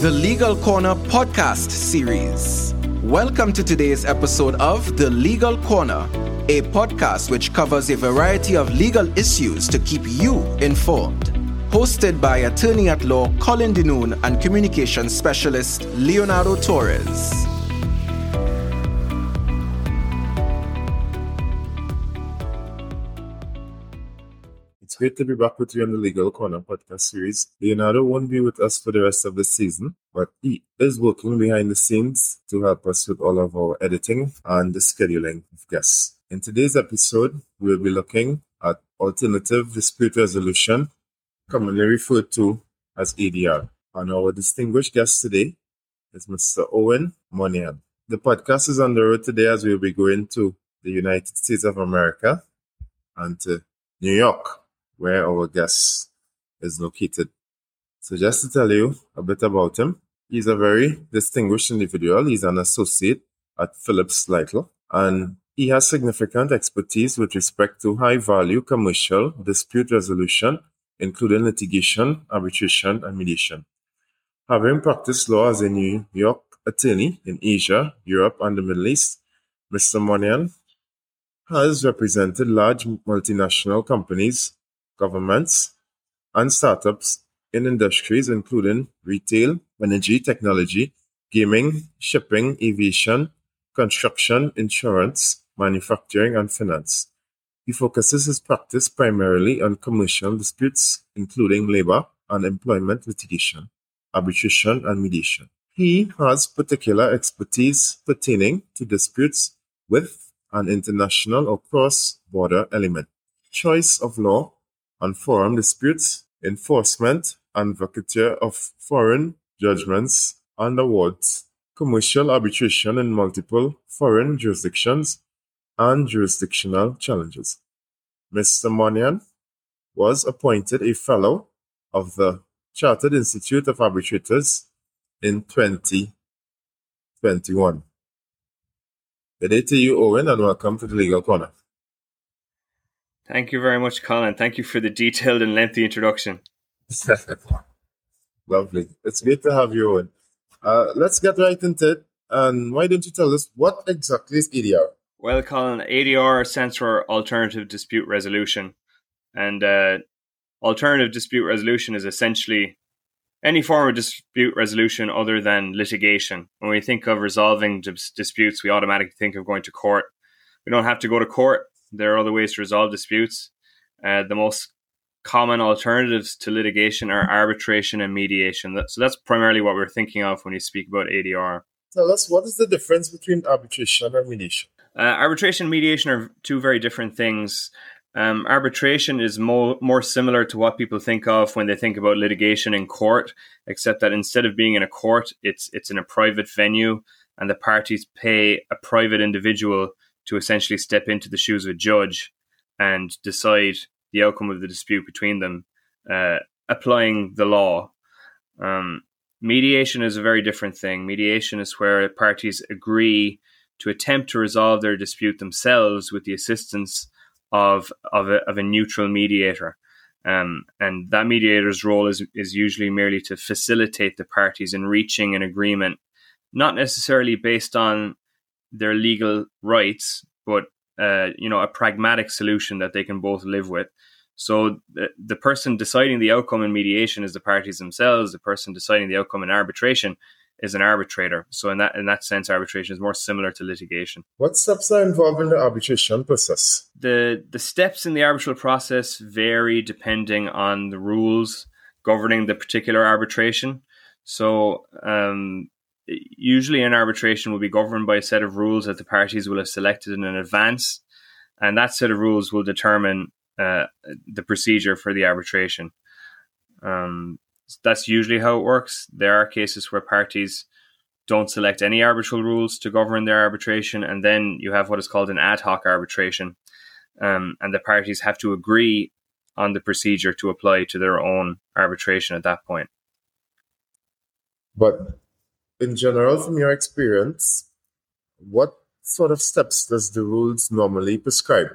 the Legal Corner podcast series. Welcome to today's episode of The Legal Corner, a podcast which covers a variety of legal issues to keep you informed. Hosted by attorney at law Colin Dinoon and communications specialist Leonardo Torres. It's great to be back with you on the Legal Corner podcast series. Leonardo won't be with us for the rest of the season, but he is working behind the scenes to help us with all of our editing and the scheduling of guests. In today's episode, we'll be looking at alternative dispute resolution, commonly referred to as ADR. And our distinguished guest today is Mr. Eoin Moynihan. The podcast is on the road today as we'll be going to the United States of America and to New York where our guest is located. So just to tell you a bit about him, he's a very distinguished individual. He's an associate at Phillips Lytle and he has significant expertise with respect to high value commercial dispute resolution, including litigation, arbitration, and mediation. Having practiced law as a New York attorney in Asia, Europe, and the Middle East, Mr. Moynihan has represented large multinational companies governments, and startups in industries including retail, energy, technology, gaming, shipping, aviation, construction, insurance, manufacturing, and finance. He focuses his practice primarily on commercial disputes, including labor and employment litigation, arbitration, and mediation. He has particular expertise pertaining to disputes with an international or cross border element, choice of law, on foreign disputes, enforcement and vacatur of foreign judgments and awards, commercial arbitration in multiple foreign jurisdictions, and jurisdictional challenges. Mr. Moynihan was appointed a Fellow of the Chartered Institute of Arbitrators in 2021. Good day to you, Eoin, and welcome to the Legal Corner. Thank you very much, Colin. Thank you for the detailed and lengthy introduction. Lovely. It's great to have you on. Uh, let's get right into it. And why don't you tell us what exactly is ADR? Well, Colin, ADR stands for Alternative Dispute Resolution. And uh, alternative dispute resolution is essentially any form of dispute resolution other than litigation. When we think of resolving dis- disputes, we automatically think of going to court. We don't have to go to court there are other ways to resolve disputes. Uh, the most common alternatives to litigation are arbitration and mediation. So that's primarily what we're thinking of when you speak about ADR. Tell us what is the difference between arbitration and mediation? Uh, arbitration and mediation are two very different things. Um, arbitration is more more similar to what people think of when they think about litigation in court, except that instead of being in a court, it's it's in a private venue, and the parties pay a private individual to essentially step into the shoes of a judge and decide the outcome of the dispute between them, uh, applying the law. Um, mediation is a very different thing. Mediation is where parties agree to attempt to resolve their dispute themselves with the assistance of of a, of a neutral mediator. Um, and that mediator's role is is usually merely to facilitate the parties in reaching an agreement, not necessarily based on their legal rights, but uh, you know a pragmatic solution that they can both live with. So the, the person deciding the outcome in mediation is the parties themselves. The person deciding the outcome in arbitration is an arbitrator. So in that in that sense, arbitration is more similar to litigation. What steps are involved in the arbitration process? The the steps in the arbitral process vary depending on the rules governing the particular arbitration. So um, usually an arbitration will be governed by a set of rules that the parties will have selected in advance, and that set of rules will determine uh, the procedure for the arbitration. Um, that's usually how it works. There are cases where parties don't select any arbitral rules to govern their arbitration, and then you have what is called an ad hoc arbitration, um, and the parties have to agree on the procedure to apply to their own arbitration at that point. But in general, from your experience, what sort of steps does the rules normally prescribe?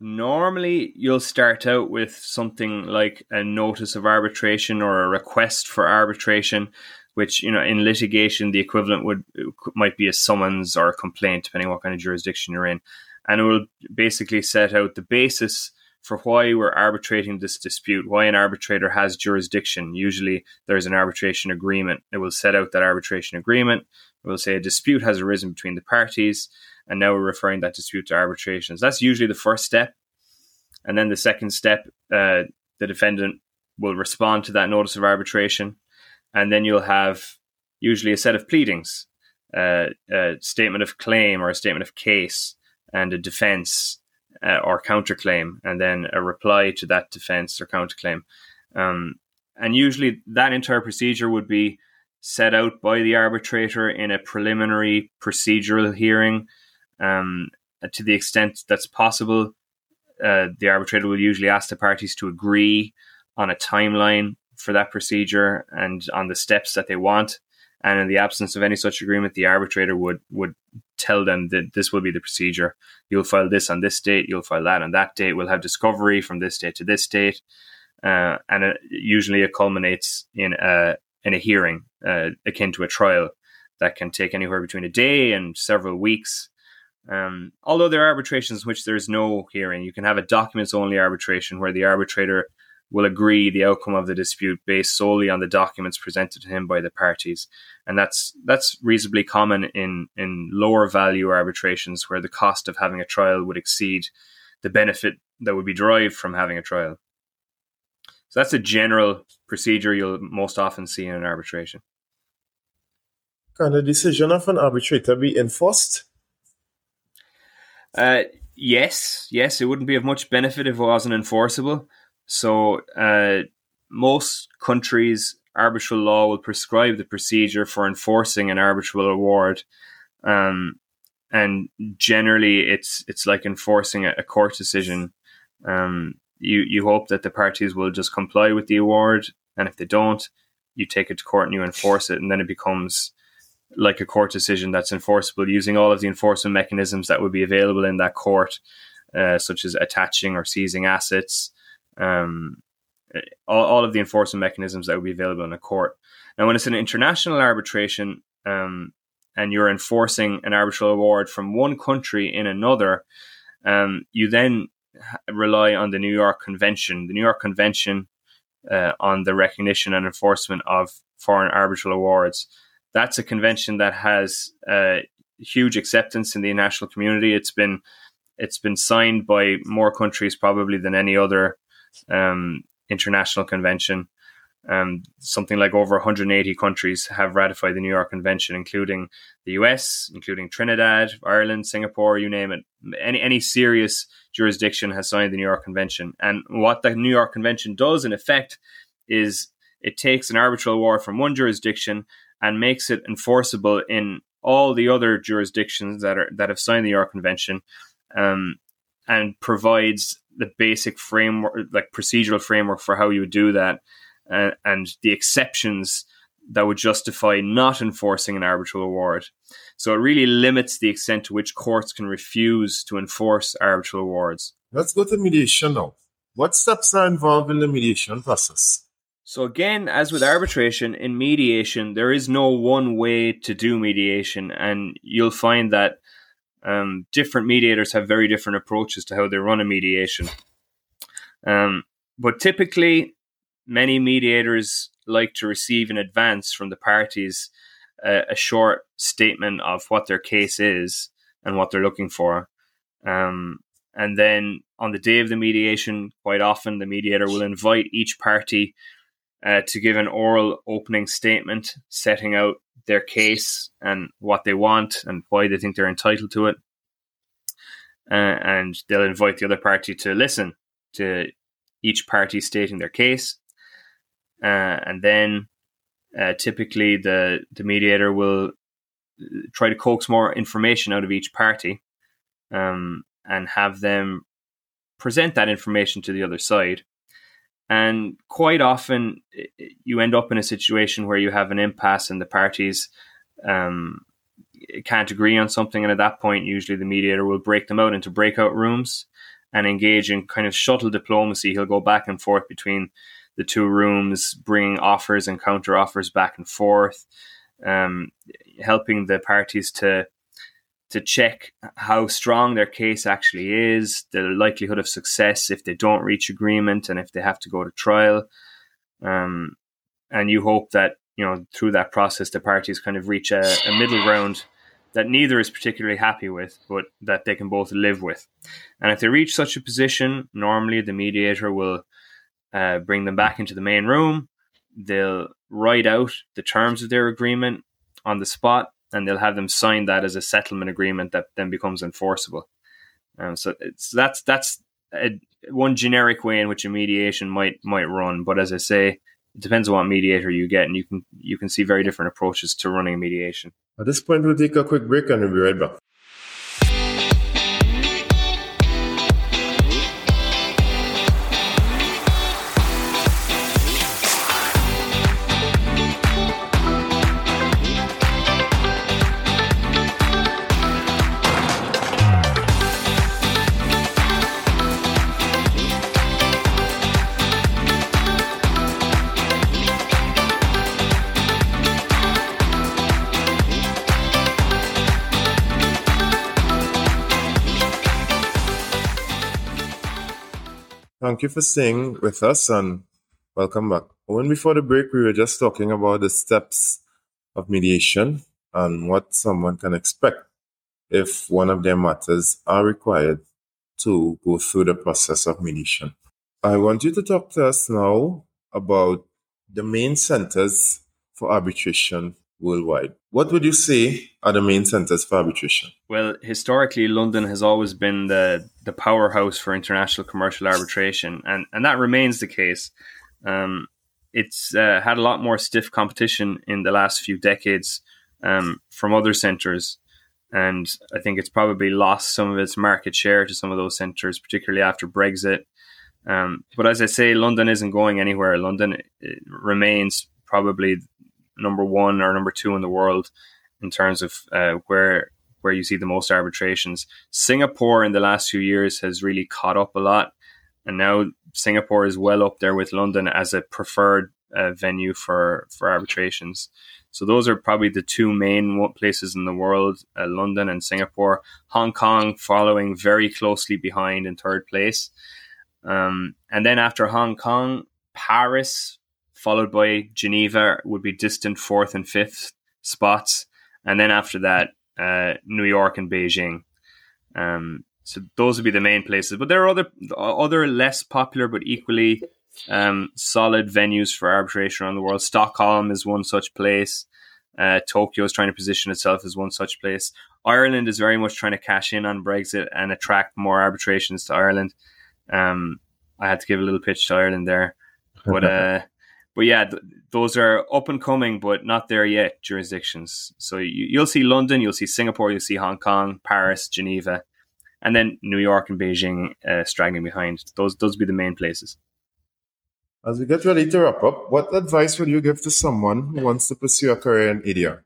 Normally, you'll start out with something like a notice of arbitration or a request for arbitration. which you know in litigation the equivalent would might be a summons or a complaint, depending what kind of jurisdiction you're in, and it will basically set out the basis for why we're arbitrating this dispute, why an arbitrator has jurisdiction. Usually there's an arbitration agreement. It will set out that arbitration agreement. It will say a dispute has arisen between the parties, and now we're referring that dispute to arbitration. So that's usually the first step. And then the second step, uh, the defendant will respond to that notice of arbitration. And then you'll have usually a set of pleadings, uh, a statement of claim or a statement of case, and a defense uh, or counterclaim, and then a reply to that defense or counterclaim. Um, and usually that entire procedure would be set out by the arbitrator in a preliminary procedural hearing. Um, to the extent that's possible, uh, the arbitrator will usually ask the parties to agree on a timeline for that procedure and on the steps that they want. And in the absence of any such agreement, the arbitrator would would tell them that this will be the procedure. You'll file this on this date. You'll file that on that date. We'll have discovery from this date to this date, uh, and it, usually it culminates in a in a hearing uh, akin to a trial that can take anywhere between a day and several weeks. Um, although there are arbitrations in which there is no hearing, you can have a documents only arbitration where the arbitrator will agree the outcome of the dispute based solely on the documents presented to him by the parties. And that's that's reasonably common in, in lower value arbitrations where the cost of having a trial would exceed the benefit that would be derived from having a trial. So that's a general procedure you'll most often see in an arbitration. Can the decision of an arbitrator be enforced? Uh, yes, yes, it wouldn't be of much benefit if it wasn't enforceable. So uh, most countries arbitral law will prescribe the procedure for enforcing an arbitral award. Um, and generally it's it's like enforcing a, a court decision. Um, you you hope that the parties will just comply with the award, and if they don't, you take it to court and you enforce it, and then it becomes like a court decision that's enforceable using all of the enforcement mechanisms that would be available in that court, uh, such as attaching or seizing assets, um, all, all of the enforcement mechanisms that would be available in a court. Now, when it's an international arbitration um, and you're enforcing an arbitral award from one country in another, um, you then rely on the New York Convention. The New York Convention uh, on the recognition and enforcement of foreign arbitral awards. That's a convention that has uh, huge acceptance in the international community. It's been it's been signed by more countries probably than any other um, international convention. Um, something like over 180 countries have ratified the New York Convention, including the US, including Trinidad, Ireland, Singapore, you name it. Any any serious jurisdiction has signed the New York Convention. And what the New York Convention does, in effect, is it takes an arbitral award from one jurisdiction and makes it enforceable in all the other jurisdictions that are that have signed the New York Convention, um, and provides the basic framework, like procedural framework for how you would do that, uh, and the exceptions that would justify not enforcing an arbitral award. So it really limits the extent to which courts can refuse to enforce arbitral awards. Let's go to mediation now. What steps are involved in the mediation process? So again, as with arbitration, in mediation, there is no one way to do mediation, and you'll find that um, different mediators have very different approaches to how they run a mediation. Um, but typically, many mediators like to receive in advance from the parties uh, a short statement of what their case is and what they're looking for. Um, and then on the day of the mediation, quite often the mediator will invite each party uh, to give an oral opening statement setting out their case and what they want and why they think they're entitled to it. Uh, and they'll invite the other party to listen to each party stating their case. Uh, and then uh, typically the, the mediator will try to coax more information out of each party um, and have them present that information to the other side. And quite often, you end up in a situation where you have an impasse and the parties um, can't agree on something. And at that point, usually the mediator will break them out into breakout rooms and engage in kind of shuttle diplomacy. He'll go back and forth between the two rooms, bringing offers and counter offers back and forth, um, helping the parties to to check how strong their case actually is, the likelihood of success if they don't reach agreement and if they have to go to trial. Um, and you hope that you know through that process the parties kind of reach a, a middle ground that neither is particularly happy with, but that they can both live with. And if they reach such a position, normally the mediator will uh, bring them back into the main room. They'll write out the terms of their agreement on the spot, and they'll have them sign that as a settlement agreement that then becomes enforceable. Um, so that's that's a, one generic way in which a mediation might might run. But as I say, it depends on what mediator you get, and you can you can see very different approaches to running a mediation. At this point, we'll take a quick break and we'll be right back. Thank you for staying with us and welcome back. When before the break, we were just talking about the steps of mediation and what someone can expect if one of their matters are required to go through the process of mediation. I want you to talk to us now about the main centers for arbitration worldwide. What would you say are the main centers for arbitration? Well, historically, London has always been the, the powerhouse for international commercial arbitration, and, and that remains the case. Um, it's uh, had a lot more stiff competition in the last few decades um, from other centres, and I think it's probably lost some of its market share to some of those centres, particularly after Brexit. Um, but as I say, London isn't going anywhere. London remains probably number one or number two in the world in terms of uh, where where you see the most arbitrations. Singapore in the last few years has really caught up a lot, and now Singapore is well up there with London as a preferred uh, venue for for arbitrations. So those are probably the two main places in the world: uh, London and Singapore. Hong Kong following very closely behind in third place, um, and then after Hong Kong, Paris followed by Geneva would be distant fourth and fifth spots, and then after that, uh, New York and Beijing. Um, so those would be the main places, but there are other other less popular but equally um, solid venues for arbitration around the world. Stockholm is one such place. Uh, Tokyo is trying to position itself as one such place. Ireland is very much trying to cash in on Brexit and attract more arbitrations to Ireland. Um, I had to give a little pitch to Ireland there, but uh, but yeah, th- those are up and coming, but not there yet jurisdictions. So you, will see London, you'll see Singapore, you'll see Hong Kong, Paris, Geneva, and then New York and Beijing uh, straggling behind. Those those be the main places. As we get ready to wrap up, what advice would you give to someone who wants to pursue a career in ADR?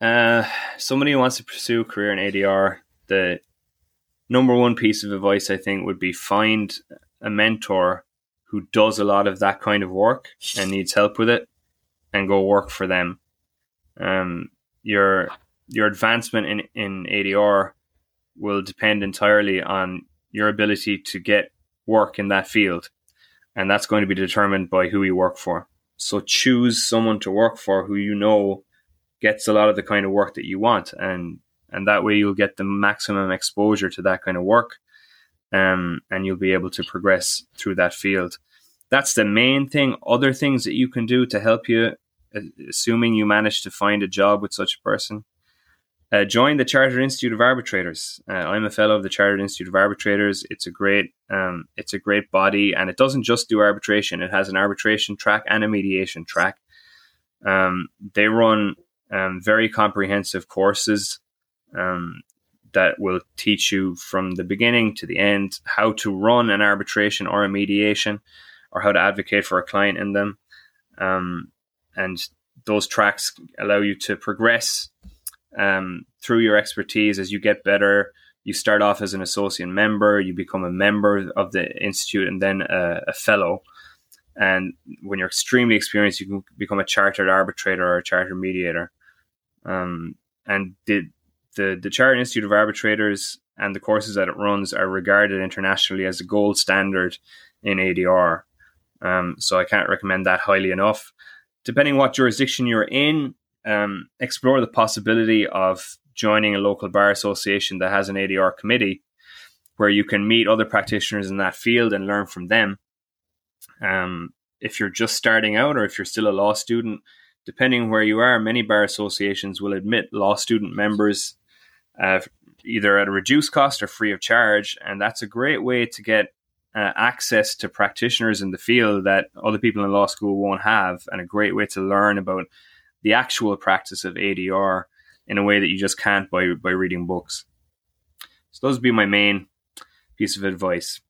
Uh, somebody who wants to pursue a career in ADR, the number one piece of advice I think would be find a mentor who does a lot of that kind of work and needs help with it and go work for them. Um, your your advancement in, in ADR will depend entirely on your ability to get work in that field. And that's going to be determined by who you work for. So choose someone to work for who you know gets a lot of the kind of work that you want and and that way you'll get the maximum exposure to that kind of work um, and you'll be able to progress through that field. That's the main thing. Other things that you can do to help you, uh, assuming you manage to find a job with such a person, uh, join the Chartered Institute of Arbitrators. Uh, I'm a fellow of the Chartered Institute of Arbitrators. It's a great, um, it's a great body, and it doesn't just do arbitration. It has an arbitration track and a mediation track. Um, they run um, very comprehensive courses um, that will teach you from the beginning to the end how to run an arbitration or a mediation or how to advocate for a client in them. Um, and those tracks allow you to progress um, through your expertise as you get better. you start off as an associate member, you become a member of the institute, and then a, a fellow. And when you're extremely experienced, you can become a chartered arbitrator or a chartered mediator. Um, and the, the the Chartered Institute of Arbitrators and the courses that it runs are regarded internationally as the gold standard in ADR. Um, so I can't recommend that highly enough. Depending what jurisdiction you're in, um, explore the possibility of joining a local bar association that has an ADR committee where you can meet other practitioners in that field and learn from them. Um, if you're just starting out or if you're still a law student, depending where you are, many bar associations will admit law student members uh, either at a reduced cost or free of charge. And that's a great way to get uh, access to practitioners in the field that other people in law school won't have, and a great way to learn about the actual practice of ADR in a way that you just can't by, by reading books. So, those would be my main piece of advice.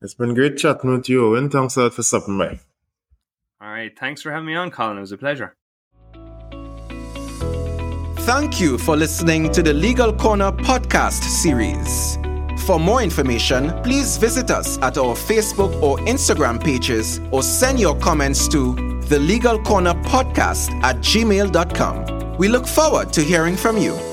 It's been great chatting with you, Eoin. Thanks a lot for stopping by. All right. Thanks for having me on, Colin. It was a pleasure. Thank you for listening to the Legal Corner podcast series. For more information, please visit us at our Facebook or Instagram pages or send your comments to the Legal Corner podcast at gmail.com. We look forward to hearing from you.